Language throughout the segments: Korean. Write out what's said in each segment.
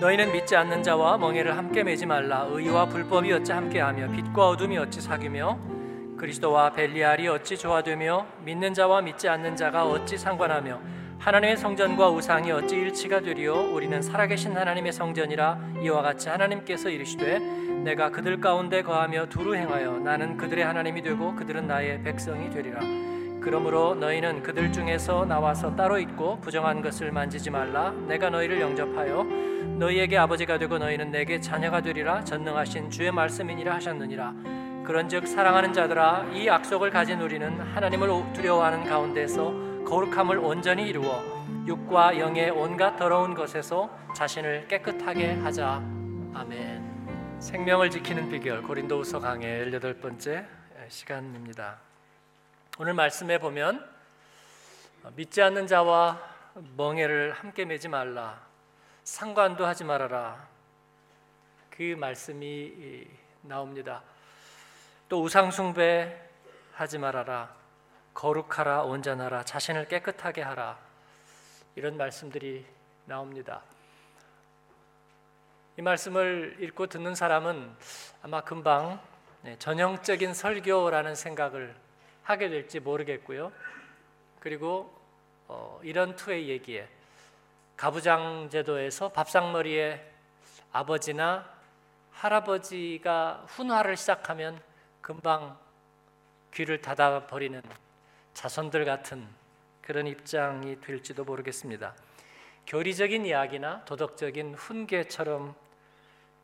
너희는 믿지 않는 자와 멍에를 함께 매지 말라. 의와 불법이 어찌 함께하며 빛과 어둠이 어찌 사귀며 그리스도와 벨리알이 어찌 조화되며 믿는 자와 믿지 않는 자가 어찌 상관하며 하나님의 성전과 우상이 어찌 일치가 되리요? 우리는 살아계신 하나님의 성전이라 이와 같이 하나님께서 이르시되 내가 그들 가운데 거하며 두루 행하여 나는 그들의 하나님이 되고 그들은 나의 백성이 되리라. 그러므로 너희는 그들 중에서 나와서 따로 있고 부정한 것을 만지지 말라. 내가 너희를 영접하여 너희에게 아버지가 되고 너희는 내게 자녀가 되리라 전능하신 주의 말씀이니라 하셨느니라. 그런즉 사랑하는 자들아 이 약속을 가진 우리는 하나님을 두려워하는 가운데서 거룩함을 온전히 이루어 육과 영의 온갖 더러운 것에서 자신을 깨끗하게 하자. 아멘. 생명을 지키는 비결 고린도후서 강의 18번째 시간입니다. 오늘 말씀에 보면 믿지 않는 자와 멍해를 함께 매지 말라 상관도 하지 말아라 그 말씀이 나옵니다. 또 우상 숭배 하지 말아라 거룩하라 온전하라 자신을 깨끗하게 하라 이런 말씀들이 나옵니다. 이 말씀을 읽고 듣는 사람은 아마 금방 네, 전형적인 설교라는 생각을 하게 될지 모르겠고요. 그리고 어, 이런 투의 얘기에 가부장 제도에서 밥상머리에 아버지나 할아버지가 훈화를 시작하면 금방 귀를 닫아 버리는 자손들 같은 그런 입장이 될지도 모르겠습니다. 교리적인 이야기나 도덕적인 훈계처럼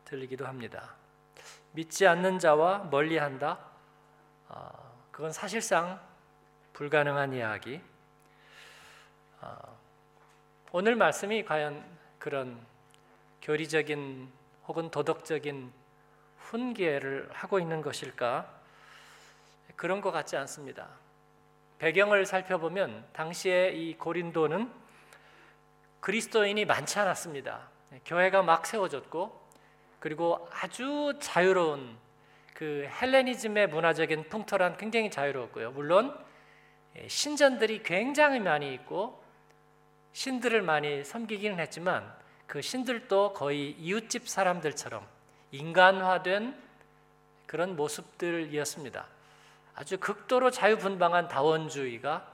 들리기도 합니다. 믿지 않는 자와 멀리한다. 어, 그건 사실상 불가능한 이야기. 어, 오늘 말씀이 과연 그런 교리적인 혹은 도덕적인 훈계를 하고 있는 것일까? 그런 것 같지 않습니다. 배경을 살펴보면 당시에 이 고린도는 그리스도인이 많지 않았습니다. 교회가 막 세워졌고 그리고 아주 자유로운 그 헬레니즘의 문화적인 풍토란 굉장히 자유로웠고요. 물론 예, 신전들이 굉장히 많이 있고 신들을 많이 섬기기는 했지만 그 신들도 거의 이웃집 사람들처럼 인간화된 그런 모습들이었습니다. 아주 극도로 자유분방한 다원주의가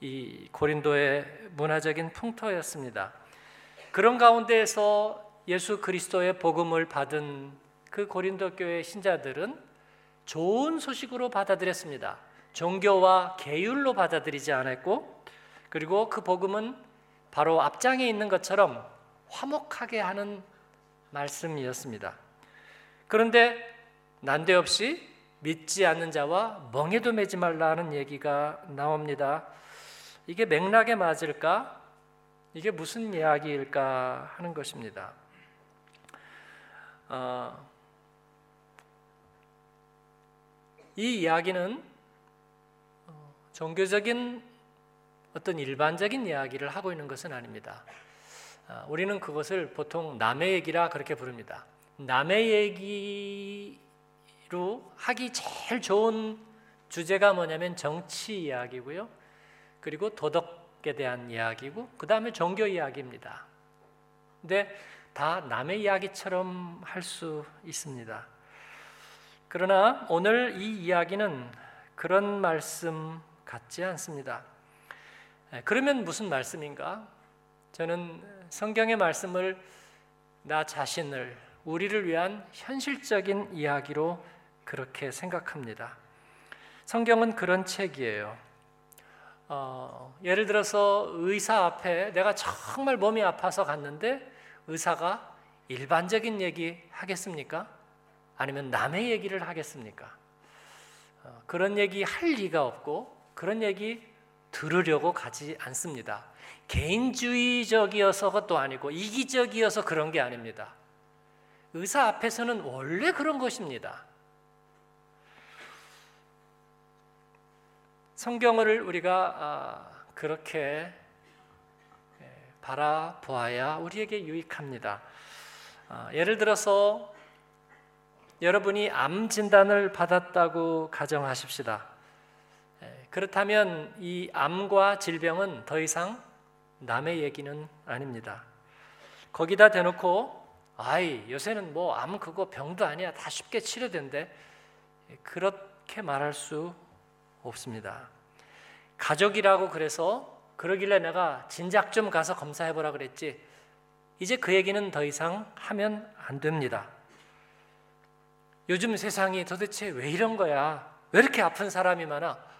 이 고린도의 문화적인 풍토였습니다. 그런 가운데에서 예수 그리스도의 복음을 받은 그 고린도 교회 신자들은 좋은 소식으로 받아들였습니다. 종교와 계율로 받아들이지 않았고 그리고 그 복음은 바로 앞장에 있는 것처럼 화목하게 하는 말씀이었습니다. 그런데 난데없이 믿지 않는 자와 멍에도 매지 말라는 얘기가 나옵니다. 이게 맥락에 맞을까? 이게 무슨 이야기일까 하는 것입니다. 어, 이 이야기는 어, 종교적인 어떤 일반적인 이야기를 하고 있는 것은 아닙니다. 어, 우리는 그것을 보통 남의 얘기라 그렇게 부릅니다. 남의 얘기로 하기 제일 좋은 주제가 뭐냐면 정치 이야기고요. 그리고 도덕에 대한 이야기고 그 다음에 종교 이야기입니다. 근데 다 남의 이야기처럼 할 수 있습니다. 그러나 오늘 이 이야기는 그런 말씀 같지 않습니다. 그러면 무슨 말씀인가? 저는 성경의 말씀을 나 자신을 우리를 위한 현실적인 이야기로 그렇게 생각합니다. 성경은 그런 책이에요. 어, 예를 들어서 의사 앞에 내가 정말 몸이 아파서 갔는데 의사가 일반적인 얘기 하겠습니까? 아니면 남의 얘기를 하겠습니까? 어, 그런 얘기 할 리가 없고 그런 얘기 들으려고 가지 않습니다. 개인주의적이어서 것도 아니고 이기적이어서 그런 게 아닙니다. 의사 앞에서는 원래 그런 것입니다. 성경을 우리가 아, 그렇게 예, 바라보아야 우리에게 유익합니다. 아, 예를 들어서 여러분이 암 진단을 받았다고 가정하십시다. 예, 그렇다면 이 암과 질병은 더 이상 남의 얘기는 아닙니다. 거기다 대놓고 아이 요새는 뭐 암 그거 병도 아니야 다 쉽게 치료된대 그렇게 말할 수 없습니다. 가족이라고 그래서 그러길래 내가 진작 좀 가서 검사해 보라 그랬지. 이제 그 얘기는 더 이상 하면 안 됩니다. 요즘 세상이 도대체 왜 이런 거야? 왜 이렇게 아픈 사람이 많아?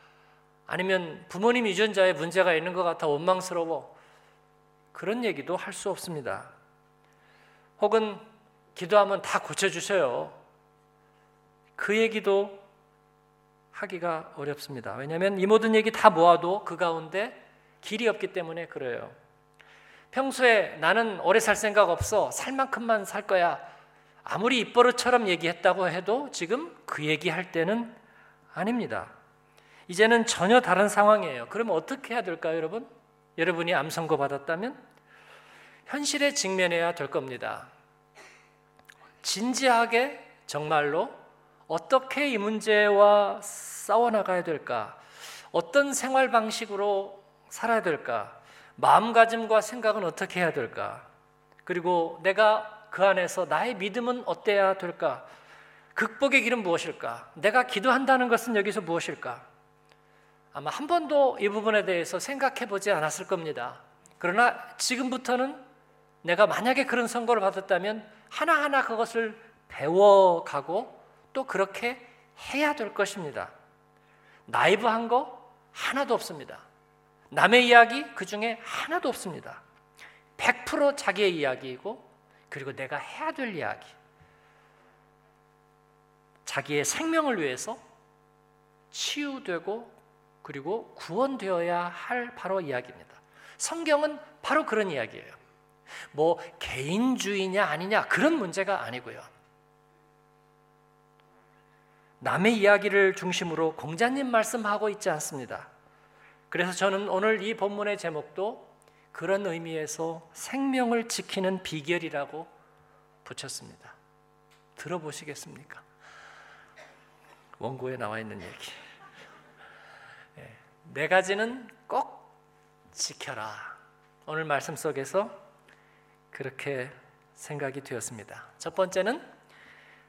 아니면 부모님 유전자에 문제가 있는 것 같아 원망스러워. 그런 얘기도 할 수 없습니다. 혹은 기도하면 다 고쳐주셔요. 그 얘기도 하기가 어렵습니다. 왜냐하면 이 모든 얘기 다 모아도 그 가운데 길이 없기 때문에 그래요. 평소에 나는 오래 살 생각 없어. 살 만큼만 살 거야. 아무리 입버릇처럼 얘기했다고 해도 지금 그 얘기할 때는 아닙니다. 이제는 전혀 다른 상황이에요. 그러면 어떻게 해야 될까요, 여러분? 여러분이 암 선고 받았다면 현실에 직면해야 될 겁니다. 진지하게 정말로 어떻게 이 문제와 싸워 나가야 될까? 어떤 생활 방식으로 살아야 될까? 마음가짐과 생각은 어떻게 해야 될까? 그리고 내가 그 안에서 나의 믿음은 어때야 될까? 극복의 길은 무엇일까? 내가 기도한다는 것은 여기서 무엇일까? 아마 한 번도 이 부분에 대해서 생각해 보지 않았을 겁니다. 그러나 지금부터는 내가 만약에 그런 선거를 받았다면 하나하나 그것을 배워가고 또 그렇게 해야 될 것입니다. 나이브한 거 하나도 없습니다. 남의 이야기 그 중에 하나도 없습니다. 100% 자기의 이야기이고 그리고 내가 해야 될 이야기. 자기의 생명을 위해서 치유되고 그리고 구원되어야 할 바로 이야기입니다. 성경은 바로 그런 이야기예요. 뭐 개인주의냐 아니냐 그런 문제가 아니고요. 남의 이야기를 중심으로 공자님 말씀하고 있지 않습니다. 그래서 저는 오늘 이 본문의 제목도 그런 의미에서 생명을 지키는 비결이라고 붙였습니다. 들어보시겠습니까? 원고에 나와 있는 얘기. 네 가지는 꼭 지켜라. 오늘 말씀 속에서 그렇게 생각이 되었습니다. 첫 번째는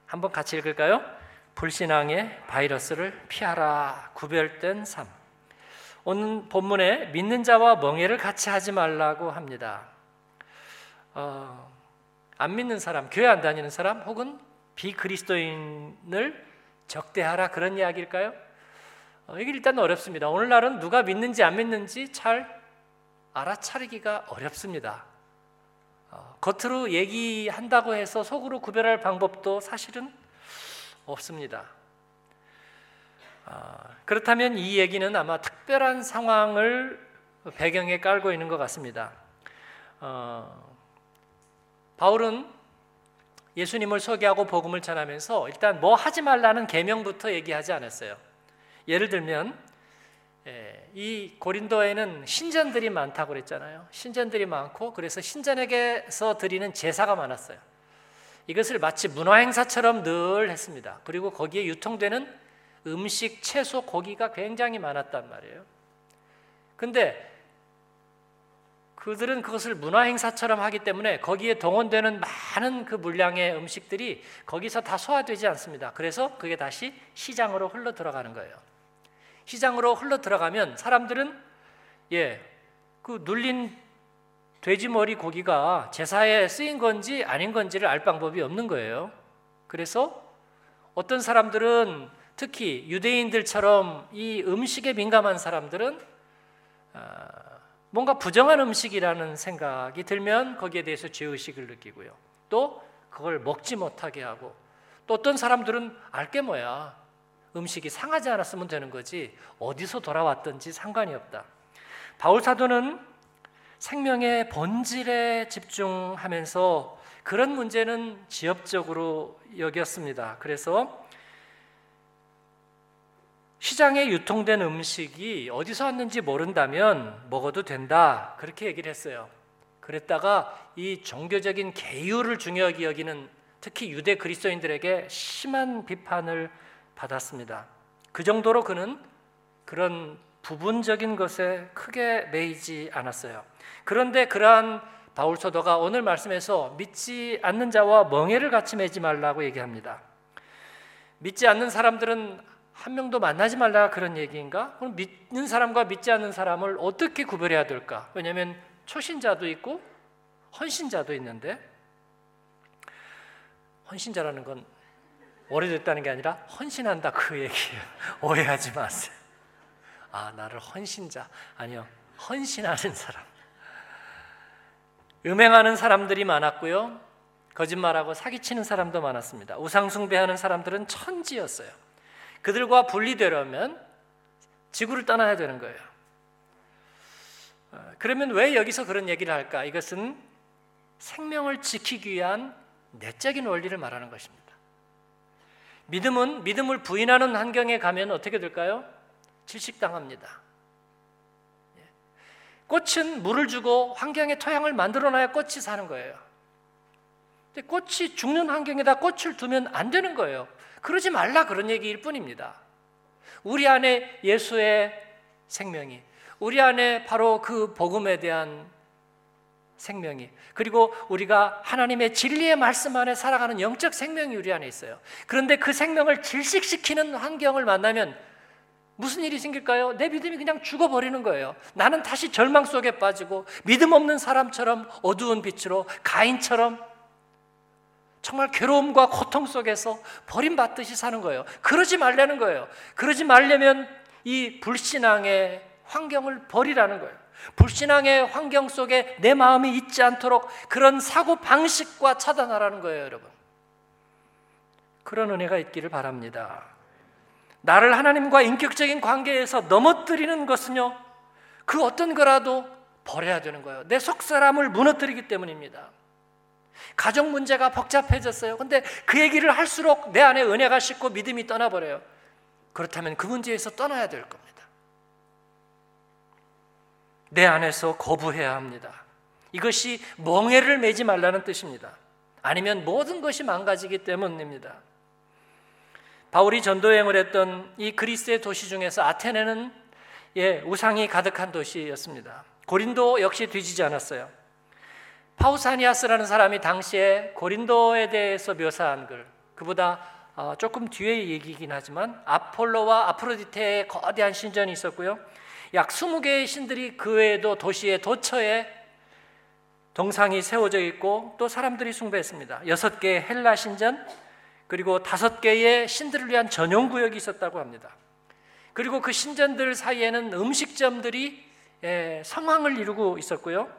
한번 같이 읽을까요? 불신앙의 바이러스를 피하라. 구별된 삶. 오늘 본문에 믿는 자와 멍해를 같이 하지 말라고 합니다. 어, 안 믿는 사람, 교회 안 다니는 사람, 혹은 비그리스도인을 적대하라 그런 이야기일까요? 어, 이게 일단 어렵습니다. 오늘날은 누가 믿는지 안 믿는지 잘 알아차리기가 어렵습니다. 어, 겉으로 얘기한다고 해서 속으로 구별할 방법도 사실은 없습니다. 어, 그렇다면 이 얘기는 아마 특별한 상황을 배경에 깔고 있는 것 같습니다. 어, 바울은 예수님을 소개하고 복음을 전하면서 일단 뭐 하지 말라는 계명부터 얘기하지 않았어요. 예를 들면 예, 이 고린도에는 신전들이 많다고 그랬잖아요. 신전들이 많고 그래서 신전에게서 드리는 제사가 많았어요. 이것을 마치 문화 행사처럼 늘 했습니다. 그리고 거기에 유통되는 음식, 채소, 고기가 굉장히 많았단 말이에요. 근데 그들은 그것을 문화 행사처럼 하기 때문에 거기에 동원되는 많은 그 물량의 음식들이 거기서 다 소화되지 않습니다. 그래서 그게 다시 시장으로 흘러 들어가는 거예요. 시장으로 흘러 들어가면 사람들은 예, 그 눌린 돼지 머리 고기가 제사에 쓰인 건지 아닌 건지를 알 방법이 없는 거예요. 그래서 어떤 사람들은 특히 유대인들처럼 이 음식에 민감한 사람들은 아, 뭔가 부정한 음식이라는 생각이 들면 거기에 대해서 죄의식을 느끼고요. 또 그걸 먹지 못하게 하고 또 어떤 사람들은 알게 뭐야 음식이 상하지 않았으면 되는 거지 어디서 돌아왔든지 상관이 없다. 바울 사도는 생명의 본질에 집중하면서 그런 문제는 지엽적으로 여겼습니다. 그래서 시장에 유통된 음식이 어디서 왔는지 모른다면 먹어도 된다. 그렇게 얘기를 했어요. 그랬다가 이 종교적인 계율을 중요하게 여기는 특히 유대 그리스도인들에게 심한 비판을 받았습니다. 그 정도로 그는 그런 부분적인 것에 크게 매이지 않았어요. 그런데 그러한 바울 사도가 오늘 말씀에서 믿지 않는 자와 멍해를 같이 매지 말라고 얘기합니다. 믿지 않는 사람들은 한 명도 만나지 말라 그런 얘기인가? 그럼 믿는 사람과 믿지 않는 사람을 어떻게 구별해야 될까? 왜냐하면 초신자도 있고 헌신자도 있는데 헌신자라는 건 오래됐다는 게 아니라 헌신한다 그 얘기예요. 오해하지 마세요. 아 나를 헌신자 아니요 헌신하는 사람. 음행하는 사람들이 많았고요. 거짓말하고 사기치는 사람도 많았습니다. 우상숭배하는 사람들은 천지였어요. 그들과 분리되려면 지구를 떠나야 되는 거예요. 어, 그러면 왜 여기서 그런 얘기를 할까? 이것은 생명을 지키기 위한 내적인 원리를 말하는 것입니다. 믿음은 믿음을 부인하는 환경에 가면 어떻게 될까요? 질식당합니다. 예. 꽃은 물을 주고 환경에 토양을 만들어놔야 꽃이 사는 거예요. 근데 꽃이 죽는 환경에다 꽃을 두면 안 되는 거예요. 그러지 말라 그런 얘기일 뿐입니다. 우리 안에 예수의 생명이, 우리 안에 바로 그 복음에 대한 생명이 그리고 우리가 하나님의 진리의 말씀 안에 살아가는 영적 생명이 우리 안에 있어요. 그런데 그 생명을 질식시키는 환경을 만나면 무슨 일이 생길까요? 내 믿음이 그냥 죽어버리는 거예요. 나는 다시 절망 속에 빠지고 믿음 없는 사람처럼 어두운 빛으로 가인처럼 정말 괴로움과 고통 속에서 버림받듯이 사는 거예요. 그러지 말라는 거예요. 그러지 말려면 이 불신앙의 환경을 버리라는 거예요. 불신앙의 환경 속에 내 마음이 있지 않도록 그런 사고 방식과 차단하라는 거예요, 여러분. 그런 은혜가 있기를 바랍니다. 나를 하나님과 인격적인 관계에서 넘어뜨리는 것은요, 그 어떤 거라도 버려야 되는 거예요. 내 속 사람을 무너뜨리기 때문입니다. 가정 문제가 복잡해졌어요. 근데 그 얘기를 할수록 내 안에 은혜가 식고 믿음이 떠나버려요. 그렇다면 그 문제에서 떠나야 될 겁니다. 내 안에서 거부해야 합니다. 이것이 멍해를 매지 말라는 뜻입니다. 아니면 모든 것이 망가지기 때문입니다. 바울이 전도여행을 했던 이 그리스의 도시 중에서 아테네는 예, 우상이 가득한 도시였습니다. 고린도 역시 뒤지지 않았어요. 파우사니아스라는 사람이 당시에 고린도에 대해서 묘사한 글, 그보다 어, 조금 뒤의 얘기이긴 하지만 아폴로와 아프로디테의 거대한 신전이 있었고요. 약 20개의 신들이 그 외에도 도시의 도처에 동상이 세워져 있고 또 사람들이 숭배했습니다. 6개의 헬라 신전 그리고 5개의 신들을 위한 전용 구역이 있었다고 합니다. 그리고 그 신전들 사이에는 음식점들이 예, 성황을 이루고 있었고요.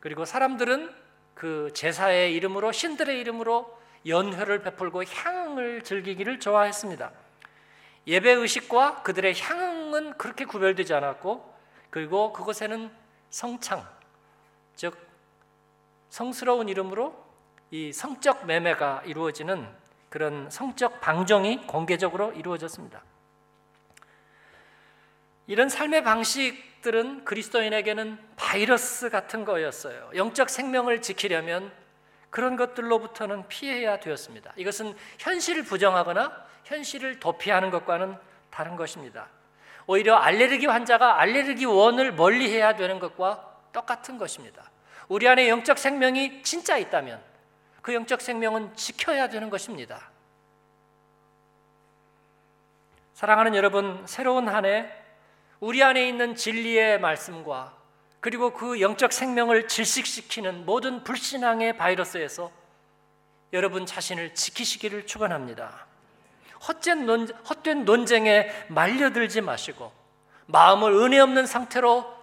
그리고 사람들은 그 제사의 이름으로 신들의 이름으로 연회를 베풀고 향을 즐기기를 좋아했습니다. 예배 의식과 그들의 향은 그렇게 구별되지 않았고 그리고 그곳에는 성창 즉 성스러운 이름으로 이 성적 매매가 이루어지는 그런 성적 방종이 공개적으로 이루어졌습니다. 이런 삶의 방식들은 그리스도인에게는 바이러스 같은 거였어요. 영적 생명을 지키려면 그런 것들로부터는 피해야 되었습니다. 이것은 현실을 부정하거나 현실을 도피하는 것과는 다른 것입니다. 오히려 알레르기 환자가 알레르기 원을 멀리 해야 되는 것과 똑같은 것입니다. 우리 안에 영적 생명이 진짜 있다면 그 영적 생명은 지켜야 되는 것입니다. 사랑하는 여러분, 새로운 한 해 우리 안에 있는 진리의 말씀과 그리고 그 영적 생명을 질식시키는 모든 불신앙의 바이러스에서 여러분 자신을 지키시기를 축원합니다. 헛된, 논, 헛된 논쟁에 말려들지 마시고 마음을 은혜 없는 상태로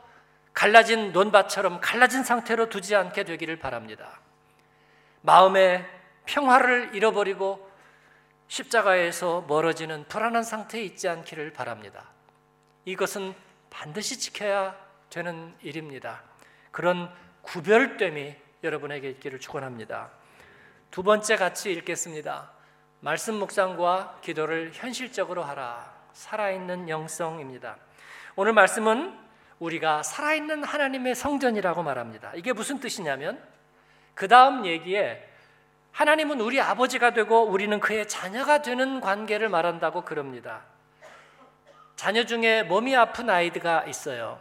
갈라진 논밭처럼 갈라진 상태로 두지 않게 되기를 바랍니다. 마음의 평화를 잃어버리고 십자가에서 멀어지는 불안한 상태에 있지 않기를 바랍니다. 이것은 반드시 지켜야 되는 일입니다. 그런 구별됨이 여러분에게 있기를 축원합니다. 두 번째 같이 읽겠습니다. 말씀 묵상과 기도를 현실적으로 하라. 살아있는 영성입니다. 오늘 말씀은 우리가 살아있는 하나님의 성전이라고 말합니다. 이게 무슨 뜻이냐면 그 다음 얘기에 하나님은 우리 아버지가 되고 우리는 그의 자녀가 되는 관계를 말한다고 그럽니다. 자녀 중에 몸이 아픈 아이가 있어요.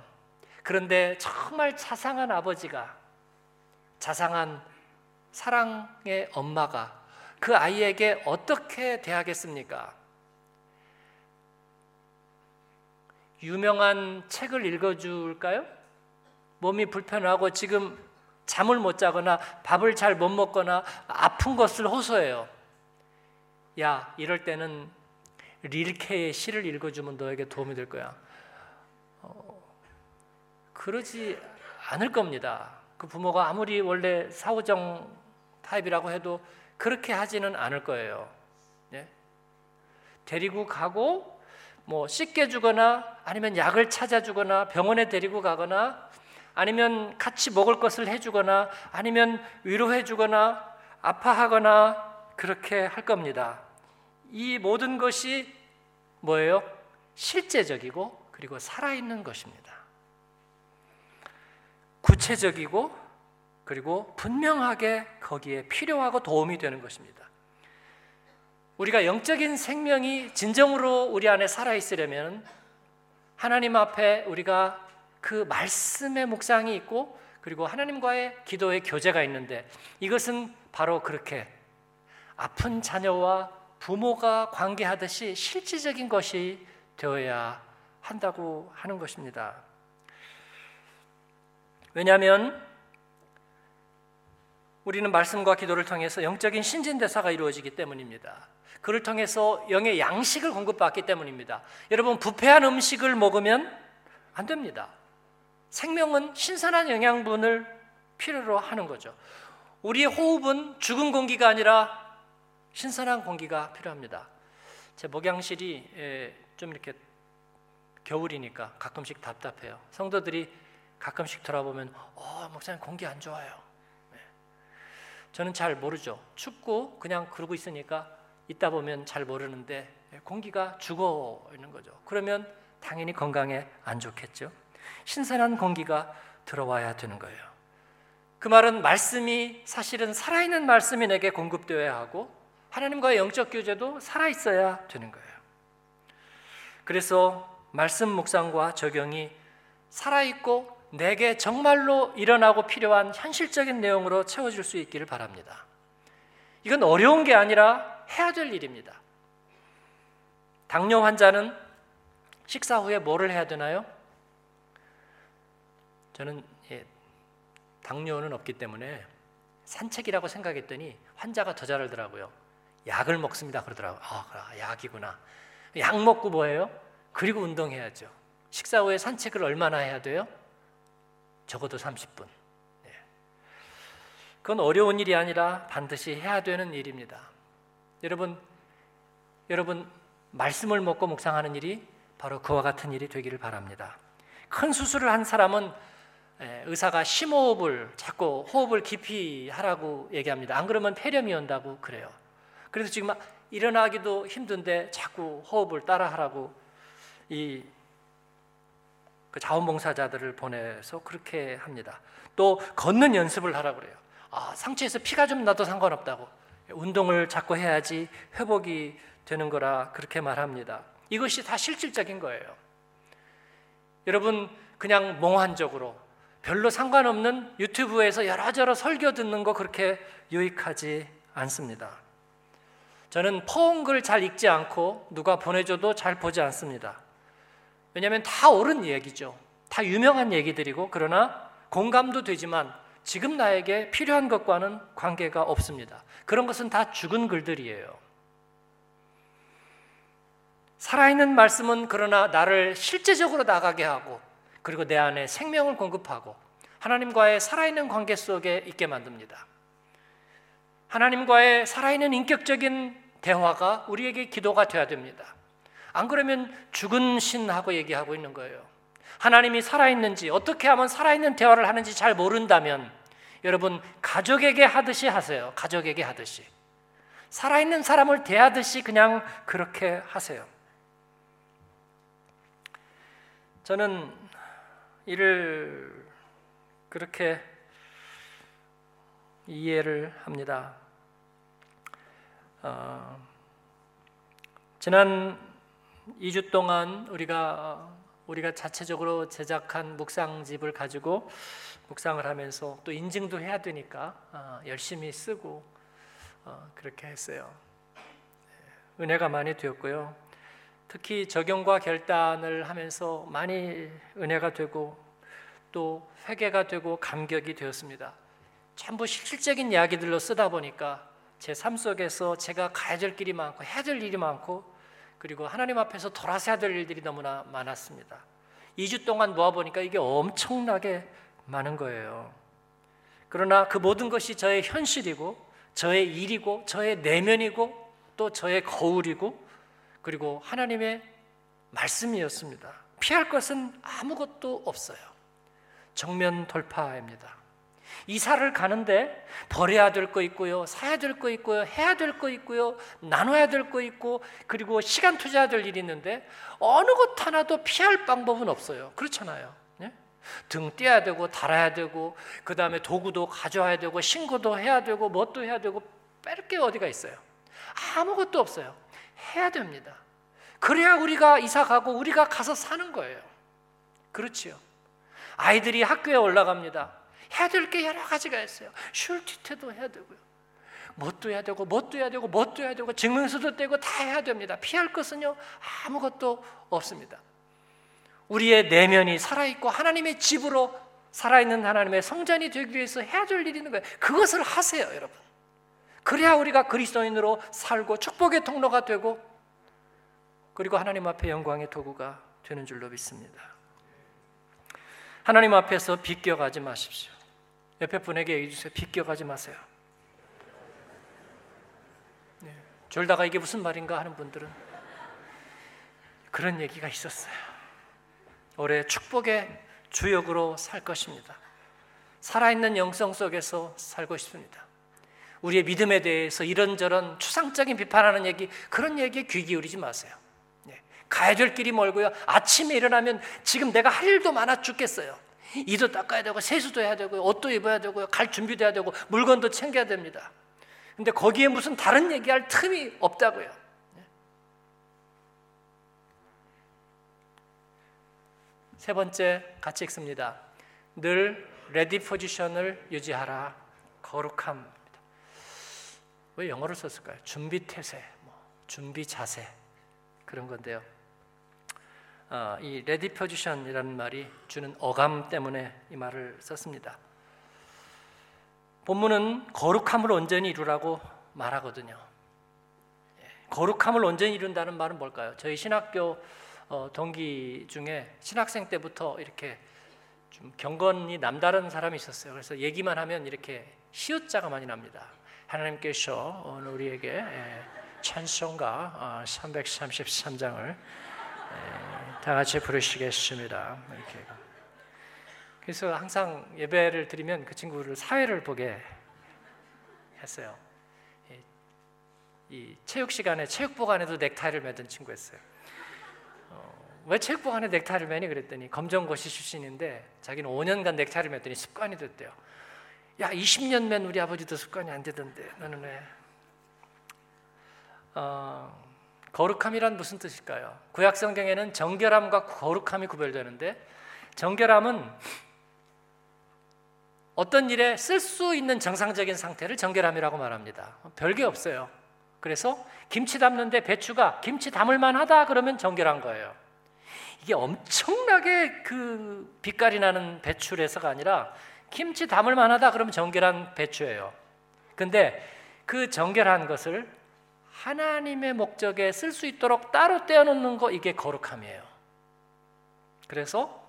그런데 정말 자상한 아버지가 자상한 사랑의 엄마가 그 아이에게 어떻게 대하겠습니까? 유명한 책을 읽어줄까요? 몸이 불편하고 지금 잠을 못 자거나 밥을 잘 못 먹거나 아픈 것을 호소해요. 야, 이럴 때는 릴케의 시를 읽어주면 너에게 도움이 될 거야. 어, 그러지 않을 겁니다. 그 부모가 아무리 원래 사후정 타입이라고 해도 그렇게 하지는 않을 거예요. 예? 데리고 가고 뭐 씻겨주거나 아니면 약을 찾아주거나 병원에 데리고 가거나 아니면 같이 먹을 것을 해주거나 아니면 위로해주거나 아파하거나 그렇게 할 겁니다. 이 모든 것이 뭐예요? 실제적이고 그리고 살아있는 것입니다. 구체적이고 그리고 분명하게 거기에 필요하고 도움이 되는 것입니다. 우리가 영적인 생명이 진정으로 우리 안에 살아 있으려면 하나님 앞에 우리가 그 말씀의 묵상이 있고 그리고 하나님과의 기도의 교제가 있는데 이것은 바로 그렇게 아픈 자녀와 부모가 관계하듯이 실질적인 것이 되어야 한다고 하는 것입니다. 왜냐하면 우리는 말씀과 기도를 통해서 영적인 신진대사가 이루어지기 때문입니다. 그를 통해서 영의 양식을 공급받기 때문입니다. 여러분 부패한 음식을 먹으면 안 됩니다. 생명은 신선한 영양분을 필요로 하는 거죠. 우리의 호흡은 죽은 공기가 아니라 신선한 공기가 필요합니다. 제 목양실이 예, 좀 이렇게 겨울이니까 가끔씩 답답해요. 성도들이 가끔씩 돌아보면 어, 목사님 공기 안 좋아요. 네. 저는 잘 모르죠. 춥고 그냥 그러고 있으니까 있다 보면 잘 모르는데 공기가 죽어 있는 거죠. 그러면 당연히 건강에 안 좋겠죠. 신선한 공기가 들어와야 되는 거예요. 그 말은 말씀이 사실은 살아있는 말씀이 내게 공급되어야 하고 하나님과의 영적 교제도 살아있어야 되는 거예요. 그래서 말씀 묵상과 적용이 살아있고 내게 정말로 일어나고 필요한 현실적인 내용으로 채워질 수 있기를 바랍니다. 이건 어려운 게 아니라 해야 될 일입니다. 당뇨 환자는 식사 후에 뭐를 해야 되나요? 저는 예, 당뇨는 없기 때문에 산책이라고 생각했더니 환자가 더 잘하더라고요. 약을 먹습니다 그러더라고요. 아, 약이구나. 약 먹고 뭐예요? 그리고 운동해야죠. 식사 후에 산책을 얼마나 해야 돼요? 적어도 30분. 예. 그건 어려운 일이 아니라 반드시 해야 되는 일입니다. 여러분, 여러분 말씀을 먹고 묵상하는 일이 바로 그와 같은 일이 되기를 바랍니다. 큰 수술을 한 사람은 예, 의사가 심호흡을 자꾸 호흡을 깊이 하라고 얘기합니다. 안 그러면 폐렴이 온다고 그래요. 그래서 지금 일어나기도 힘든데 자꾸 호흡을 따라 하라고 이 그 자원봉사자들을 보내서 그렇게 합니다. 또 걷는 연습을 하라고 그래요. 아, 상처에서 피가 좀 나도 상관없다고. 운동을 자꾸 해야지 회복이 되는 거라 그렇게 말합니다. 이것이 다 실질적인 거예요. 여러분 그냥 몽환적으로 별로 상관없는 유튜브에서 여러저러 설교 듣는 거 그렇게 유익하지 않습니다. 저는 퍼온 글잘 읽지 않고 누가 보내줘도 잘 보지 않습니다. 왜냐하면 다 옳은 얘기죠. 다 유명한 얘기들이고 그러나 공감도 되지만 지금 나에게 필요한 것과는 관계가 없습니다. 그런 것은 다 죽은 글들이에요. 살아있는 말씀은 그러나 나를 실제적으로 나가게 하고 그리고 내 안에 생명을 공급하고 하나님과의 살아있는 관계 속에 있게 만듭니다. 하나님과의 살아있는 인격적인 대화가 우리에게 기도가 되어야 됩니다. 안 그러면 죽은 신하고 얘기하고 있는 거예요. 하나님이 살아있는지 어떻게 하면 살아있는 대화를 하는지 잘 모른다면 여러분 가족에게 하듯이 하세요. 가족에게 하듯이. 살아있는 사람을 대하듯이 그냥 그렇게 하세요. 저는 이를 그렇게 이해를 합니다. 어, 지난 2주 동안 우리가 우리가 자체적으로 제작한 묵상집을 가지고 묵상을 하면서 또 인증도 해야 되니까 어, 열심히 쓰고 어, 그렇게 했어요. 네, 은혜가 많이 되었고요. 특히 적용과 결단을 하면서 많이 은혜가 되고 또 회개가 되고 감격이 되었습니다. 전부 실질적인 이야기들로 쓰다 보니까 제 삶 속에서 제가 가야 될 길이 많고 해야 될 일이 많고 그리고 하나님 앞에서 돌아서야 될 일들이 너무나 많았습니다. 2주 동안 모아보니까 이게 엄청나게 많은 거예요. 그러나 그 모든 것이 저의 현실이고 저의 일이고 저의 내면이고 또 저의 거울이고 그리고 하나님의 말씀이었습니다. 피할 것은 아무것도 없어요. 정면 돌파입니다. 이사를 가는데 버려야 될 거 있고요, 사야 될 거 있고요, 해야 될 거 있고요, 나눠야 될 거 있고, 그리고 시간 투자해야 될 일이 있는데 어느 것 하나도 피할 방법은 없어요. 그렇잖아요. 네? 등 떼야 되고 달아야 되고 그 다음에 도구도 가져와야 되고 신고도 해야 되고 뭣도 해야 되고 뺄 게 어디가 있어요? 아무것도 없어요. 해야 됩니다. 그래야 우리가 이사 가고 우리가 가서 사는 거예요. 그렇지요. 아이들이 학교에 올라갑니다. 해야 될 게 여러 가지가 있어요. 슐티트도 해야 되고요. 뭣도 해야 되고 뭣도 해야 되고 뭣도 해야 되고 증명서도 떼고 다 해야 됩니다. 피할 것은요 아무것도 없습니다. 우리의 내면이 살아있고 하나님의 집으로 살아있는 하나님의 성전이 되기 위해서 해야 될 일이 있는 거예요. 그것을 하세요, 여러분. 그래야 우리가 그리스도인으로 살고 축복의 통로가 되고 그리고 하나님 앞에 영광의 도구가 되는 줄로 믿습니다. 하나님 앞에서 비껴가지 마십시오. 옆에 분에게 얘기해 주세요. 비껴가지 마세요. 네. 졸다가 이게 무슨 말인가 하는 분들은 그런 얘기가 있었어요. 올해 축복의 주역으로 살 것입니다. 살아있는 영성 속에서 살고 싶습니다. 우리의 믿음에 대해서 이런저런 추상적인 비판하는 얘기, 그런 얘기에 귀 기울이지 마세요. 네. 가야 될 길이 멀고요. 아침에 일어나면 지금 내가 할 일도 많아 죽겠어요. 이도 닦아야 되고 세수도 해야 되고 옷도 입어야 되고요. 갈 준비도 해야 되고 물건도 챙겨야 됩니다. 근데 거기에 무슨 다른 얘기할 틈이 없다고요. 네. 세 번째 같이 읽습니다. 늘 레디 포지션을 유지하라. 거룩함. 왜 영어를 썼을까요? 준비 태세, 뭐 준비 자세 그런 건데요. 어, 이 레디 포지션이라는 말이 주는 어감 때문에 이 말을 썼습니다. 본문은 거룩함을 온전히 이루라고 말하거든요. 예, 거룩함을 온전히 이룬다는 말은 뭘까요? 저희 신학교 어, 동기 중에 신학생 때부터 이렇게 좀 경건이 남다른 사람이 있었어요. 그래서 얘기만 하면 이렇게 시옷자가 많이 납니다. 하나님께서 오늘 우리에게 예, 찬송가 333장을 어, 다 같이 부르시겠습니다. 이렇게. 그래서 항상 예배를 드리면 그 친구를 사회를 보게 했어요. 이 체육 시간에 체육복 안에도 넥타이를 매던 친구였어요. 어, 왜 체육복 안에 넥타이를 매니 그랬더니 검정고시 출신인데 자기는 5년간 넥타이를 맸더니 습관이 됐대요. 야 20년 맨 우리 아버지도 습관이 안 되던데 너는 왜? 어, 거룩함이란 무슨 뜻일까요? 구약 성경에는 정결함과 거룩함이 구별되는데 정결함은 어떤 일에 쓸 수 있는 정상적인 상태를 정결함이라고 말합니다. 별게 없어요. 그래서 김치 담는데 배추가 김치 담을 만하다 그러면 정결한 거예요. 이게 엄청나게 그 빛깔이 나는 배추에서가 아니라 김치 담을 만하다 그러면 정결한 배추예요. 근데 그 정결한 것을 하나님의 목적에 쓸 수 있도록 따로 떼어놓는 거 이게 거룩함이에요. 그래서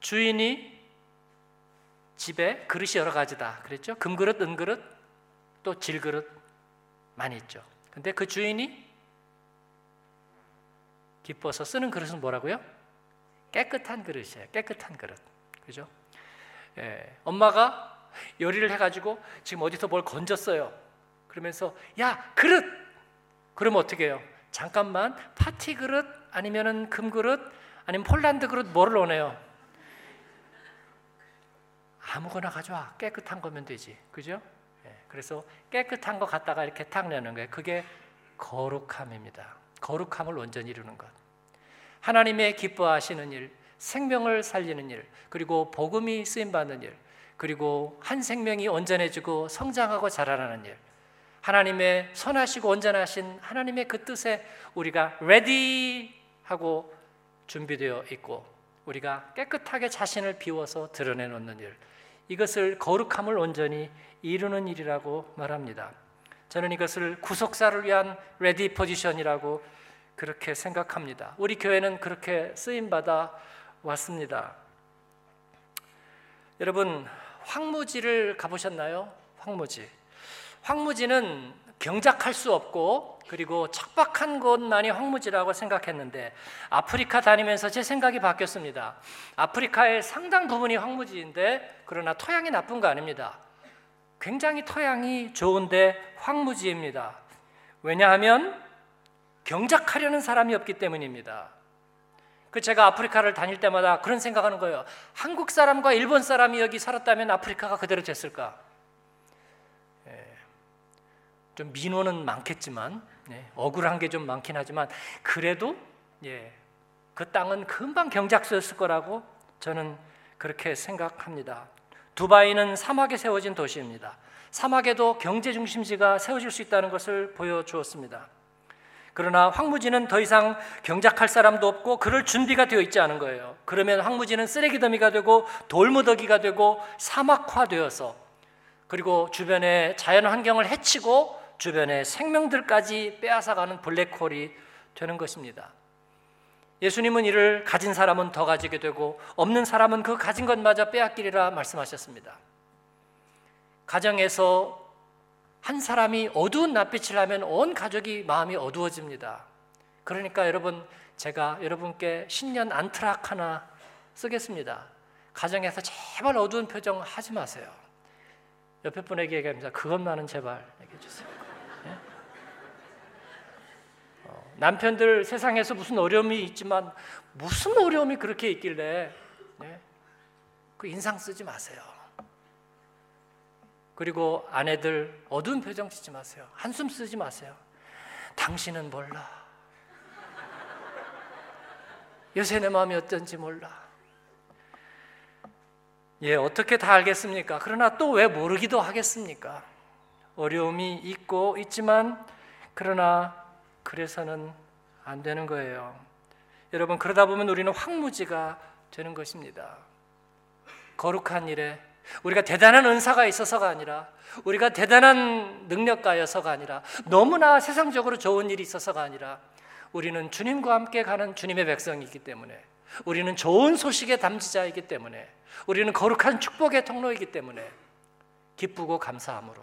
주인이 집에 그릇이 여러 가지다 그랬죠. 금그릇, 은그릇, 또 질그릇 많이 있죠. 근데 그 주인이 기뻐서 쓰는 그릇은 뭐라고요? 깨끗한 그릇이에요. 깨끗한 그릇. 그죠? 예, 엄마가 요리를 해가지고 지금 어디서 뭘 건졌어요. 그러면서 야 그릇. 그러면 어떻게 해요? 잠깐만 파티 그릇 아니면은 금 그릇 아니면 폴란드 그릇 뭐를 원해요? 아무거나 가져와 깨끗한 거면 되지, 그죠? 예, 그래서 깨끗한 거 갖다가 이렇게 탁 내는 거예요. 그게 거룩함입니다. 거룩함을 온전히 이루는 것. 하나님의 기뻐하시는 일, 생명을 살리는 일, 그리고 복음이 쓰임 받는 일, 그리고 한 생명이 온전해지고 성장하고 자라나는 일. 하나님의 선하시고 온전하신 하나님의 그 뜻에 우리가 레디 하고 준비되어 있고 우리가 깨끗하게 자신을 비워서 드러내 놓는 일. 이것을 거룩함을 온전히 이루는 일이라고 말합니다. 저는 이것을 구속사를 위한 레디 포지션이라고 그렇게 생각합니다. 우리 교회는 그렇게 쓰임 받아 왔습니다. 여러분 황무지를 가보셨나요? 황무지. 황무지는 경작할 수 없고 그리고 척박한 곳만이 황무지라고 생각했는데 아프리카 다니면서 제 생각이 바뀌었습니다. 아프리카의 상당 부분이 황무지인데 그러나 토양이 나쁜 거 아닙니다. 굉장히 토양이 좋은데 황무지입니다. 왜냐하면 경작하려는 사람이 없기 때문입니다. 그 제가 아프리카를 다닐 때마다 그런 생각하는 거예요. 한국 사람과 일본 사람이 여기 살았다면 아프리카가 그대로 됐을까? 예, 좀 민원은 많겠지만 예, 억울한 게 좀 많긴 하지만 그래도 예, 그 땅은 금방 경작소였을 거라고 저는 그렇게 생각합니다. 두바이는 사막에 세워진 도시입니다. 사막에도 경제 중심지가 세워질 수 있다는 것을 보여주었습니다. 그러나 황무지는 더 이상 경작할 사람도 없고 그럴 준비가 되어 있지 않은 거예요. 그러면 황무지는 쓰레기 더미가 되고 돌무더기가 되고 사막화되어서 그리고 주변의 자연 환경을 해치고 주변의 생명들까지 빼앗아가는 블랙홀이 되는 것입니다. 예수님은 이를 가진 사람은 더 가지게 되고 없는 사람은 그 가진 것마저 빼앗기리라 말씀하셨습니다. 가정에서 한 사람이 어두운 낯빛을 하면 온 가족이 마음이 어두워집니다. 그러니까 여러분 제가 여러분께 신년 안트락 하나 쓰겠습니다. 가정에서 제발 어두운 표정 하지 마세요. 옆에 분에게 얘기합니다. 그것만은 제발 얘기해 주세요. 네? 어, 남편들 세상에서 무슨 어려움이 있지만 무슨 어려움이 그렇게 있길래 네? 그 인상 쓰지 마세요. 그리고 아내들 어두운 표정 짓지 마세요. 한숨 쓰지 마세요. 당신은 몰라. 요새 내 마음이 어떤지 몰라. 예, 어떻게 다 알겠습니까? 그러나 또 왜 모르기도 하겠습니까? 어려움이 있고 있지만 그러나 그래서는 안 되는 거예요. 여러분 그러다 보면 우리는 황무지가 되는 것입니다. 거룩한 일에 우리가 대단한 은사가 있어서가 아니라 우리가 대단한 능력가여서가 아니라 너무나 세상적으로 좋은 일이 있어서가 아니라 우리는 주님과 함께 가는 주님의 백성이기 때문에 우리는 좋은 소식의 담지자이기 때문에 우리는 거룩한 축복의 통로이기 때문에 기쁘고 감사함으로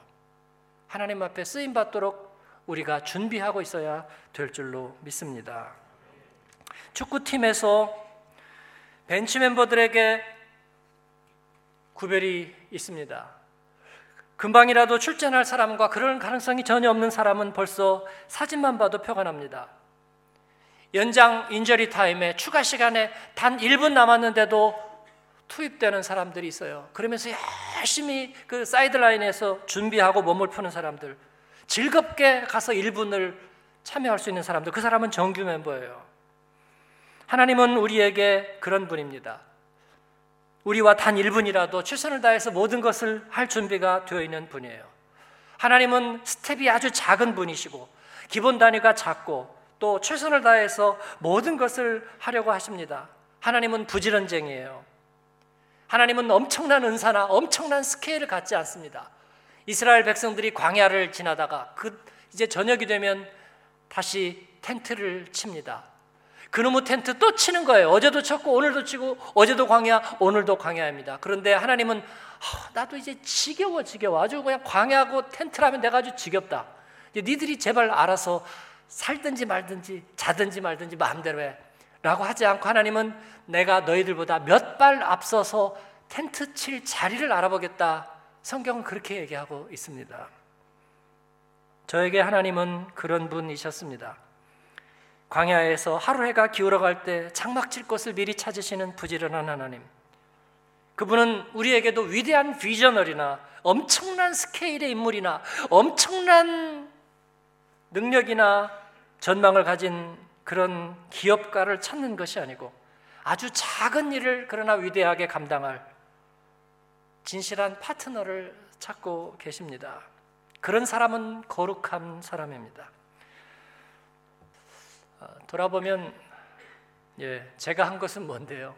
하나님 앞에 쓰임 받도록 우리가 준비하고 있어야 될 줄로 믿습니다. 축구팀에서 벤치 멤버들에게 구별이 있습니다. 금방이라도 출전할 사람과 그런 가능성이 전혀 없는 사람은 벌써 사진만 봐도 표가 납니다. 연장 인저리 타임에 추가 시간에 단 1분 남았는데도 투입되는 사람들이 있어요. 그러면서 열심히 그 사이드라인에서 준비하고 몸을 푸는 사람들, 즐겁게 가서 1분을 참여할 수 있는 사람들, 그 사람은 정규 멤버예요. 하나님은 우리에게 그런 분입니다. 우리와 단 1분이라도 최선을 다해서 모든 것을 할 준비가 되어 있는 분이에요. 하나님은 스텝이 아주 작은 분이시고 기본 단위가 작고 또 최선을 다해서 모든 것을 하려고 하십니다. 하나님은 부지런쟁이에요. 하나님은 엄청난 은사나 엄청난 스케일을 갖지 않습니다. 이스라엘 백성들이 광야를 지나다가 그 이제 저녁이 되면 다시 텐트를 칩니다. 그놈의 텐트 또 치는 거예요. 어제도 쳤고 오늘도 치고 어제도 광야 오늘도 광야입니다. 그런데 하나님은 어, 나도 이제 지겨워 지겨워 아주 그냥 광야고 텐트라면 내가 아주 지겹다. 니들이 제발 알아서 살든지 말든지 자든지 말든지 마음대로 해. 라고 하지 않고 하나님은 내가 너희들보다 몇 발 앞서서 텐트 칠 자리를 알아보겠다. 성경은 그렇게 얘기하고 있습니다. 저에게 하나님은 그런 분이셨습니다. 광야에서 하루 해가 기울어갈 때 장막 칠 곳을 미리 찾으시는 부지런한 하나님. 그분은 우리에게도 위대한 비저널이나 엄청난 스케일의 인물이나 엄청난 능력이나 전망을 가진 그런 기업가를 찾는 것이 아니고 아주 작은 일을 그러나 위대하게 감당할 진실한 파트너를 찾고 계십니다. 그런 사람은 거룩한 사람입니다. 어, 돌아보면 예, 제가 한 것은 뭔데요?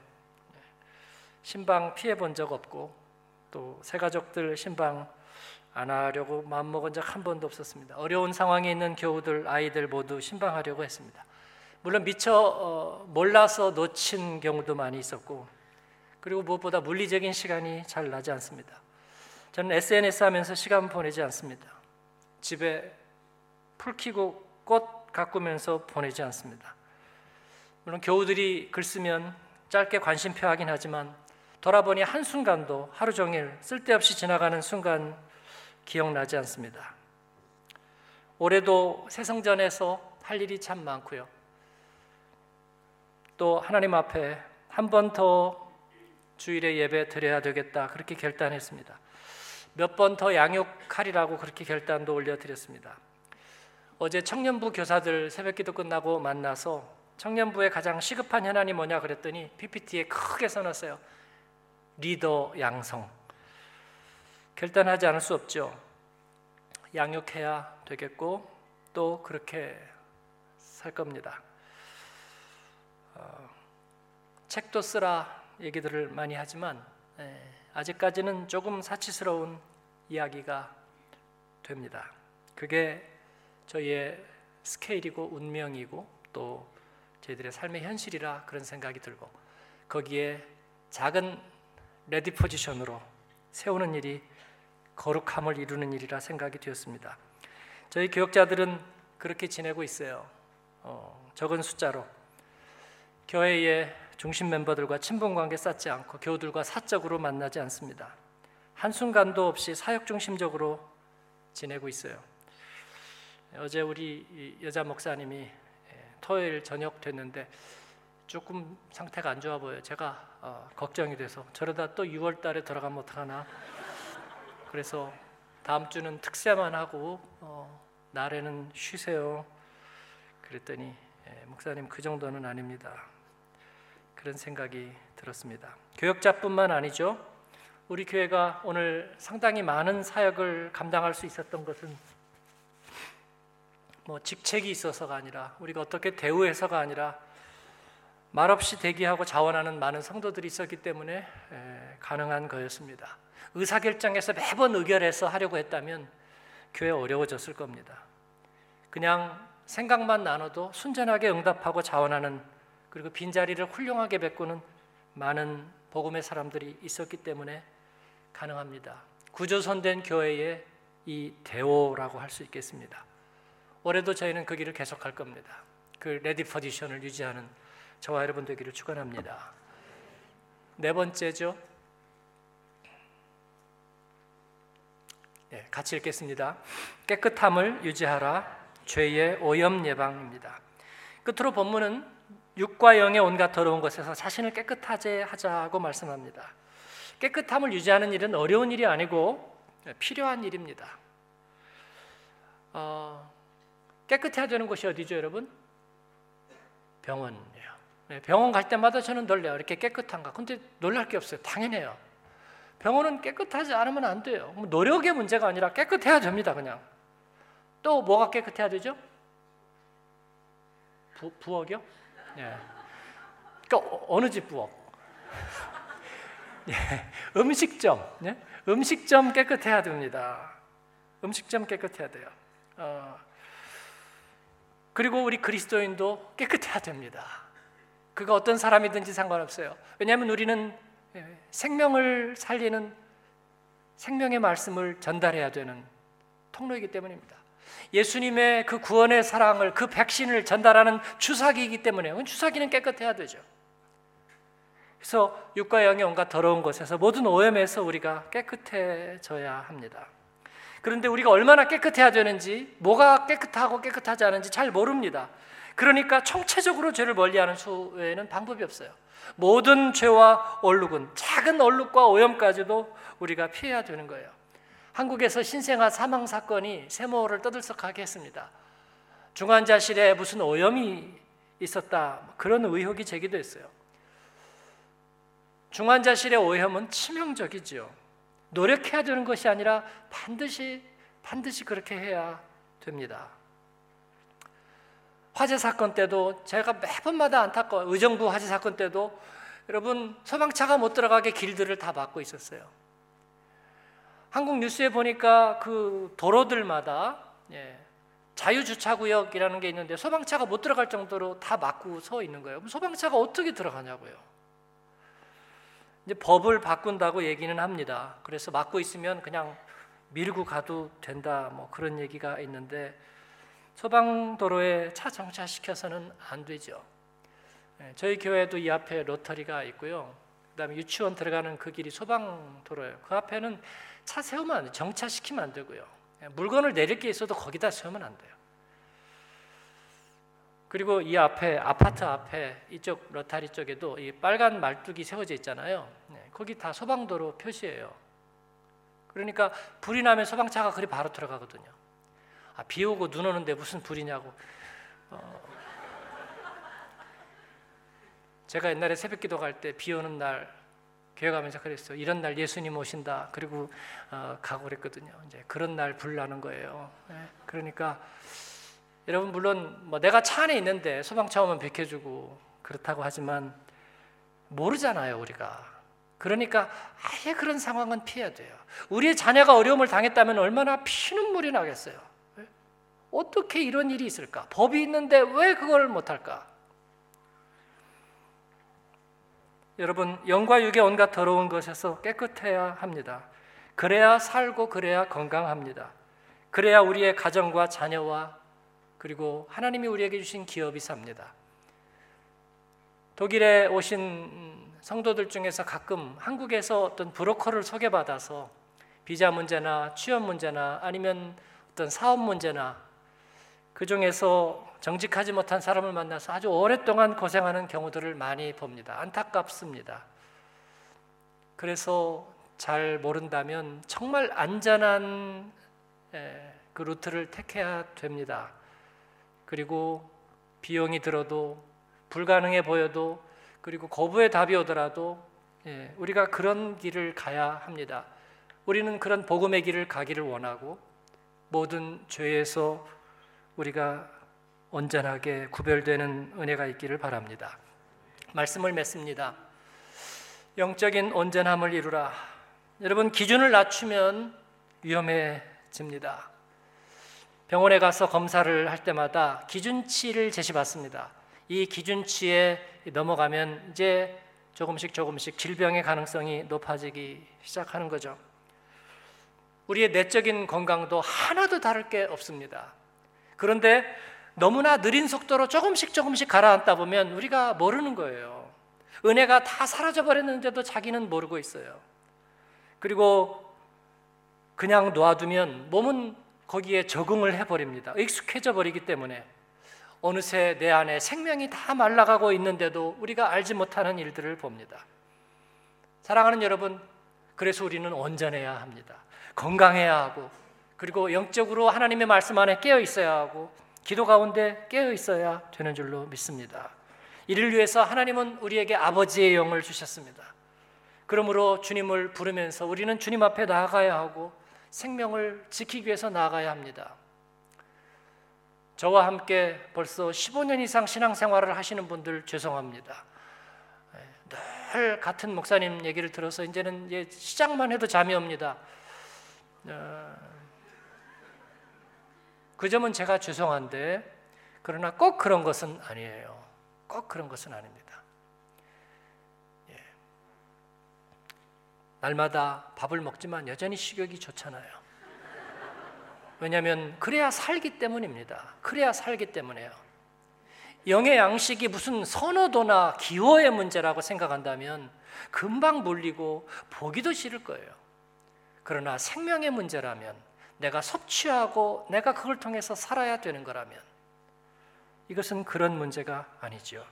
신방 피해 본 적 없고 또 새 가족들 신방 안 하려고 마음 먹은 적 한 번도 없었습니다. 어려운 상황에 있는 교우들 아이들 모두 신방하려고 했습니다. 물론 미처 어, 몰라서 놓친 경우도 많이 있었고 그리고 무엇보다 물리적인 시간이 잘 나지 않습니다. 저는 SNS 하면서 시간 보내지 않습니다. 집에 풀 키고 꽃 가꾸면서 보내지 않습니다. 물론 교우들이 글 쓰면 짧게 관심표 하긴 하지만 돌아보니 한순간도 하루 종일 쓸데없이 지나가는 순간 기억나지 않습니다. 올해도 새성전에서 할 일이 참 많고요. 또 하나님 앞에 한 번 더 주일에 예배 드려야 되겠다 그렇게 결단했습니다. 몇 번 더 양육하리라고 그렇게 결단도 올려드렸습니다. 어제 청년부 교사들 새벽기도 끝나고 만나서 청년부의 가장 시급한 현안이 뭐냐 그랬더니 PPT에 크게 써놨어요. 리더 양성. 결단하지 않을 수 없죠. 양육해야 되겠고 또 그렇게 살 겁니다. 어, 책도 쓰라 얘기들을 많이 하지만 예, 아직까지는 조금 사치스러운 이야기가 됩니다. 그게 저희의 스케일이고 운명이고 또 저희들의 삶의 현실이라 그런 생각이 들고 거기에 작은 레디 포지션으로 세우는 일이 거룩함을 이루는 일이라 생각이 되었습니다. 저희 교역자들은 그렇게 지내고 있어요. 어, 적은 숫자로 교회의 중심 멤버들과 친분 관계 쌓지 않고 교우들과 사적으로 만나지 않습니다. 한순간도 없이 사역 중심적으로 지내고 있어요. 어제 우리 여자 목사님이 예, 토요일 저녁 됐는데 조금 상태가 안 좋아 보여요. 제가 어, 걱정이 돼서 저러다 또 6월 달에 들어가면 어떡하나. 그래서 다음 주는 특세만 하고 어, 날에는 쉬세요. 그랬더니 예, 목사님 그 정도는 아닙니다. 그런 생각이 들었습니다. 교역자뿐만 아니죠. 우리 교회가 오늘 상당히 많은 사역을 감당할 수 있었던 것은 뭐 직책이 있어서가 아니라 우리가 어떻게 대우해서가 아니라 말없이 대기하고 자원하는 많은 성도들이 있었기 때문에 가능한 거였습니다. 의사결정에서 매번 의결해서 하려고 했다면 교회 어려워졌을 겁니다. 그냥 생각만 나눠도 순전하게 응답하고 자원하는 그리고 빈자리를 훌륭하게 메꾸는 많은 복음의 사람들이 있었기 때문에 가능합니다. 구조선된 교회의 이 대오라고 할 수 있겠습니다. 올해도 저희는 그 길을 계속할 겁니다. 그 ready position을 유지하는 저와 여러분 되기를 축원합니다. 네 번째죠. 네, 같이 읽겠습니다. 깨끗함을 유지하라. 죄의 오염 예방입니다. 끝으로 본문은 육과 영의 온갖 더러운 것에서 자신을 깨끗하게 하자고 말씀합니다. 깨끗함을 유지하는 일은 어려운 일이 아니고 필요한 일입니다. 어, 깨끗해야 되는 곳이 어디죠, 여러분? 병원이에요. 네, 병원 갈 때마다 저는 놀래요. 이렇게 깨끗한가? 근데 놀랄 게 없어요. 당연해요. 병원은 깨끗하지 않으면 안 돼요. 뭐 노력의 문제가 아니라 깨끗해야 됩니다, 그냥. 또 뭐가 깨끗해야 되죠? 부, 부엌이요? 예. 그러니까 어, 어느 집 부엌? 예. 음식점, 예? 음식점 깨끗해야 됩니다. 음식점 깨끗해야 돼요. 어, 그리고 우리 그리스도인도 깨끗해야 됩니다. 그가 어떤 사람이든지 상관없어요. 왜냐하면 우리는 예, 생명을 살리는 생명의 말씀을 전달해야 되는 통로이기 때문입니다. 예수님의 그 구원의 사랑을 그 백신을 전달하는 주사기이기 때문에 주사기는 깨끗해야 되죠. 그래서 육과 영의 온갖 더러운 것에서 모든 오염에서 우리가 깨끗해져야 합니다. 그런데 우리가 얼마나 깨끗해야 되는지, 뭐가 깨끗하고 깨끗하지 않은지 잘 모릅니다. 그러니까 총체적으로 죄를 멀리하는 수에는 방법이 없어요. 모든 죄와 얼룩은 작은 얼룩과 오염까지도 우리가 피해야 되는 거예요. 한국에서 신생아 사망 사건이 세모를 떠들썩하게 했습니다. 중환자실에 무슨 오염이 있었다 그런 의혹이 제기됐어요. 중환자실의 오염은 치명적이죠. 노력해야 되는 것이 아니라 반드시 반드시 그렇게 해야 됩니다. 화재 사건 때도 제가 매번마다 안타까워 의정부 화재 사건 때도 여러분 소방차가 못 들어가게 길들을 다 막고 있었어요. 한국 뉴스에 보니까 그 도로들마다 예, 자유주차구역이라는 게 있는데 소방차가 못 들어갈 정도로 다 막고 서 있는 거예요. 소방차가 어떻게 들어가냐고요. 이제 법을 바꾼다고 얘기는 합니다. 그래서 막고 있으면 그냥 밀고 가도 된다. 뭐 그런 얘기가 있는데 소방도로에 차 정차시켜서는 안 되죠. 예, 저희 교회도 이 앞에 로터리가 있고요. 그다음에 유치원 들어가는 그 길이 소방도로예요. 그 앞에는 차 세우면 안 돼. 정차시키면 안 되고요. 예, 물건을 내릴 게 있어도 거기다 세우면 안 돼요. 그리고 이 앞에 아파트 앞에 이쪽 러타리 쪽에도 이 빨간 말뚝이 세워져 있잖아요. 네, 거기 다 소방도로 표시예요. 그러니까 불이 나면 소방차가 그리 바로 들어가거든요. 아, 비 오고 눈 오는데 무슨 불이냐고. 어, 제가 옛날에 새벽 기도 갈 때 비 오는 날 교회 가면서 그랬어요. 이런 날 예수님 오신다. 그리고 어, 가고 그랬거든요. 이제 그런 날 불 나는 거예요. 네, 그러니까 여러분 물론 뭐 내가 차 안에 있는데 소방차 오면 비켜주고 그렇다고 하지만 모르잖아요 우리가. 그러니까 아예 그런 상황은 피해야 돼요. 우리의 자녀가 어려움을 당했다면 얼마나 피눈물이 나겠어요. 어떻게 이런 일이 있을까? 법이 있는데 왜 그걸 못할까? 여러분 영과 육의 온갖 더러운 것에서 깨끗해야 합니다. 그래야 살고 그래야 건강합니다. 그래야 우리의 가정과 자녀와 그리고 하나님이 우리에게 주신 기업이 삽니다. 독일에 오신 성도들 중에서 가끔 한국에서 어떤 브로커를 소개받아서 비자 문제나 취업 문제나 아니면 어떤 사업 문제나 그 중에서 정직하지 못한 사람을 만나서 아주 오랫동안 고생하는 경우들을 많이 봅니다. 안타깝습니다. 그래서 잘 모른다면 정말 안전한 그 루트를 택해야 됩니다. 그리고 비용이 들어도 불가능해 보여도 그리고 거부의 답이 오더라도 예, 우리가 그런 길을 가야 합니다. 우리는 그런 복음의 길을 가기를 원하고 모든 죄에서 우리가 온전하게 구별되는 은혜가 있기를 바랍니다. 말씀을 맺습니다. 영적인 온전함을 이루라. 여러분 기준을 낮추면 위험해집니다. 병원에 가서 검사를 할 때마다 기준치를 제시받습니다. 이 기준치에 넘어가면 이제 조금씩 조금씩 질병의 가능성이 높아지기 시작하는 거죠. 우리의 내적인 건강도 하나도 다를 게 없습니다. 그런데 너무나 느린 속도로 조금씩 조금씩 가라앉다 보면 우리가 모르는 거예요. 은혜가 다 사라져 버렸는데도 자기는 모르고 있어요. 그리고 그냥 놓아두면 몸은 거기에 적응을 해버립니다. 익숙해져 버리기 때문에 어느새 내 안에 생명이 다 말라가고 있는데도 우리가 알지 못하는 일들을 봅니다. 사랑하는 여러분, 그래서 우리는 온전해야 합니다. 건강해야 하고, 그리고 영적으로 하나님의 말씀 안에 깨어 있어야 하고, 기도 가운데 깨어 있어야 되는 줄로 믿습니다. 이를 위해서 하나님은 우리에게 아버지의 영을 주셨습니다. 그러므로 주님을 부르면서 우리는 주님 앞에 나아가야 하고, 생명을 지키기 위해서 나아가야 합니다. 저와 함께 벌써 15년 이상 신앙생활을 하시는 분들 죄송합니다. 늘 같은 목사님 얘기를 들어서 이제는 이제 시작만 해도 잠이 옵니다. 어, 그 점은 제가 죄송한데 그러나 꼭 그런 것은 아니에요. 꼭 그런 것은 아닙니다. 예. 날마다 밥을 먹지만 여전히 식욕이 좋잖아요. 왜냐하면 그래야 살기 때문입니다. 그래야 살기 때문에요. 영의 양식이 무슨 선호도나 기호의 문제라고 생각한다면 금방 물리고 보기도 싫을 거예요. 그러나 생명의 문제라면 내가 섭취하고 내가 그걸 통해서 살아야 되는 거라면 이것은 그런 문제가 아니죠.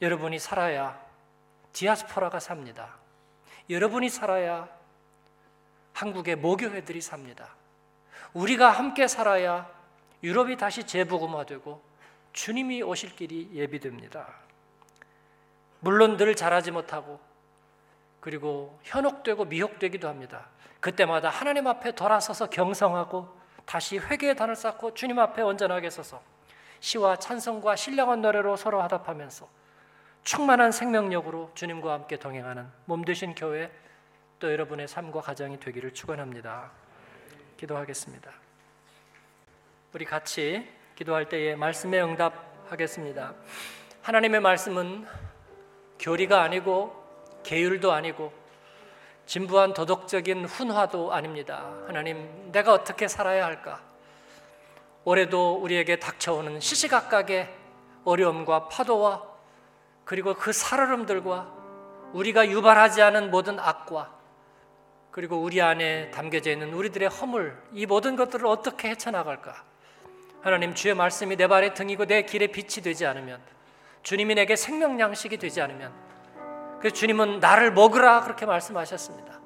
여러분이 살아야 디아스포라가 삽니다. 여러분이 살아야 한국의 모교회들이 삽니다. 우리가 함께 살아야 유럽이 다시 재복음화되고 주님이 오실 길이 예비됩니다. 물론 늘 잘하지 못하고 그리고 현혹되고 미혹되기도 합니다. 그때마다 하나님 앞에 돌아서서 경성하고 다시 회개의 단을 쌓고 주님 앞에 온전하게 서서 시와 찬송과 신령한 노래로 서로 화답하면서 충만한 생명력으로 주님과 함께 동행하는 몸 되신 교회 또 여러분의 삶과 가정이 되기를 축원합니다. 기도하겠습니다. 우리 같이 기도할 때에 말씀에 응답하겠습니다. 하나님의 말씀은 교리가 아니고 계율도 아니고 진부한 도덕적인 훈화도 아닙니다. 하나님, 내가 어떻게 살아야 할까? 올해도 우리에게 닥쳐오는 시시각각의 어려움과 파도와 그리고 그 살얼음들과 우리가 유발하지 않은 모든 악과 그리고 우리 안에 담겨져 있는 우리들의 허물 이 모든 것들을 어떻게 헤쳐나갈까? 하나님 주의 말씀이 내 발의 등이고 내 길에 빛이 되지 않으면 주님이 내게 생명 양식이 되지 않으면 그 주님은 나를 먹으라 그렇게 말씀하셨습니다.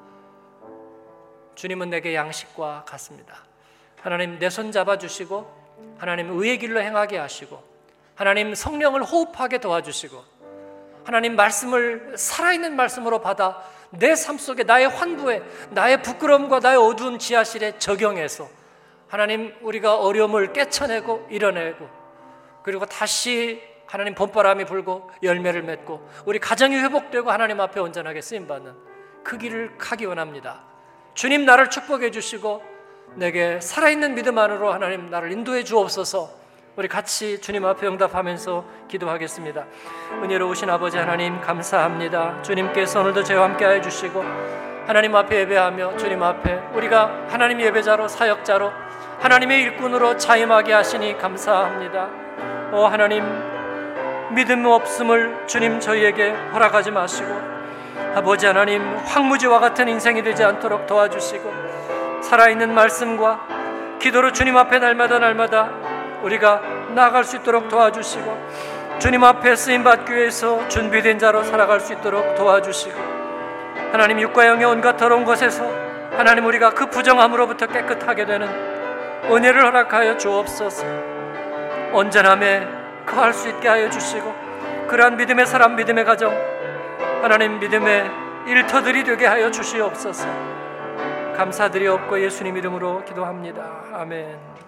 주님은 내게 양식과 같습니다. 하나님 내 손 잡아 주시고 하나님 의의 길로 행하게 하시고 하나님 성령을 호흡하게 도와주시고 하나님 말씀을 살아있는 말씀으로 받아 내 삶 속에 나의 환부에 나의 부끄러움과 나의 어두운 지하실에 적용해서 하나님 우리가 어려움을 깨쳐내고 이뤄내고 그리고 다시 하나님 봄바람이 불고 열매를 맺고 우리 가정이 회복되고 하나님 앞에 온전하게 쓰임 받는 그 길을 가기 원합니다. 주님 나를 축복해 주시고 내게 살아있는 믿음 안으로 하나님 나를 인도해 주옵소서. 우리 같이 주님 앞에 응답하면서 기도하겠습니다. 은혜로우신 아버지 하나님 감사합니다. 주님께서 오늘도 저와 함께 해 주시고 하나님 앞에 예배하며 주님 앞에 우리가 하나님 예배자로 사역자로 하나님의 일꾼으로 자임하게 하시니 감사합니다. 오 하나님 믿음 없음을 주님 저희에게 허락하지 마시고 아버지 하나님 황무지와 같은 인생이 되지 않도록 도와주시고 살아있는 말씀과 기도로 주님 앞에 날마다 날마다 우리가 나아갈 수 있도록 도와주시고 주님 앞에 쓰임 받기 위해서 준비된 자로 살아갈 수 있도록 도와주시고 하나님 육과 영의 온갖 더러운 것에서 하나님 우리가 그 부정함으로부터 깨끗하게 되는 은혜를 허락하여 주옵소서. 온전함에 거할 수 있게 하여 주시고 그러한 믿음의 사람 믿음의 가정 하나님 믿음의 일터들이 되게 하여 주시옵소서. 감사드리옵고 예수님 이름으로 기도합니다. 아멘